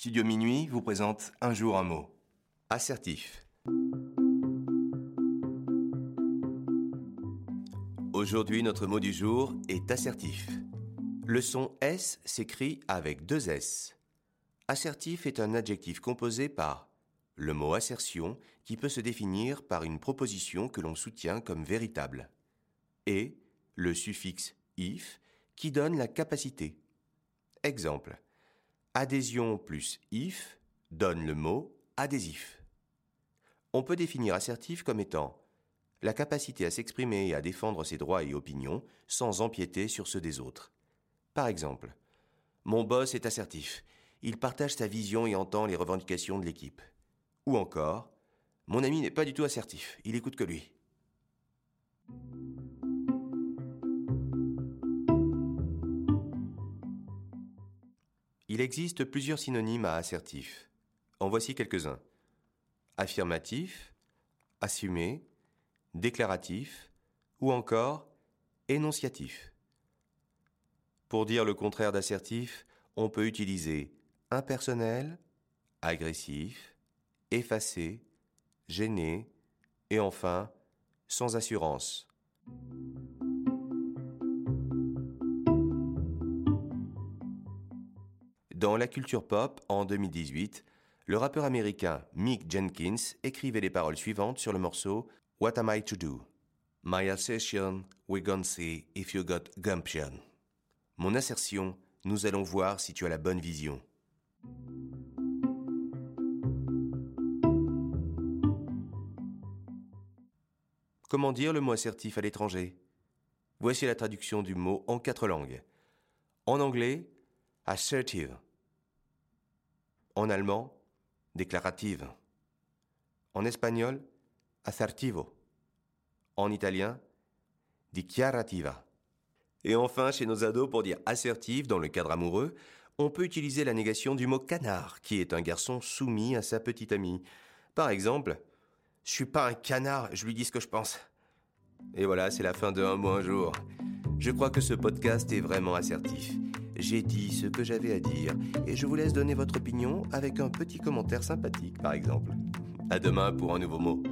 Studio Minuit vous présente un jour un mot. Assertif. Aujourd'hui, notre mot du jour est assertif. Le son S s'écrit avec deux S. Assertif est un adjectif composé par le mot assertion qui peut se définir par une proposition que l'on soutient comme véritable et le suffixe if qui donne la capacité. Exemple. Adhésion plus if donne le mot adhésif. On peut définir assertif comme étant la capacité à s'exprimer et à défendre ses droits et opinions sans empiéter sur ceux des autres. Par exemple, mon boss est assertif. Il partage sa vision et entend les revendications de l'équipe. Ou encore, mon ami n'est pas du tout assertif. Il écoute que lui. Il existe plusieurs synonymes à assertif. En voici quelques-uns. Affirmatif, assumé, déclaratif ou encore énonciatif. Pour dire le contraire d'assertif, on peut utiliser impersonnel, agressif, effacé, gêné et enfin sans assurance. Dans la culture pop, en 2018, le rappeur américain Mick Jenkins écrivait les paroles suivantes sur le morceau What Am I to Do? My assertion, we're gonna see if you got gumption. Mon assertion, nous allons voir si tu as la bonne vision. Comment dire le mot assertif à l'étranger? Voici la traduction du mot en quatre langues. En anglais, assertive. En allemand, déclarative. En espagnol, assertivo. En italien, dichiarativa. Et enfin, chez nos ados, pour dire assertive dans le cadre amoureux, on peut utiliser la négation du mot canard, qui est un garçon soumis à sa petite amie. Par exemple, je suis pas un canard, je lui dis ce que je pense. Et voilà, c'est la fin de Un mot un jour. Je crois que ce podcast est vraiment assertif. J'ai dit ce que j'avais à dire et je vous laisse donner votre opinion avec un petit commentaire sympathique par exemple. À demain pour un nouveau mot.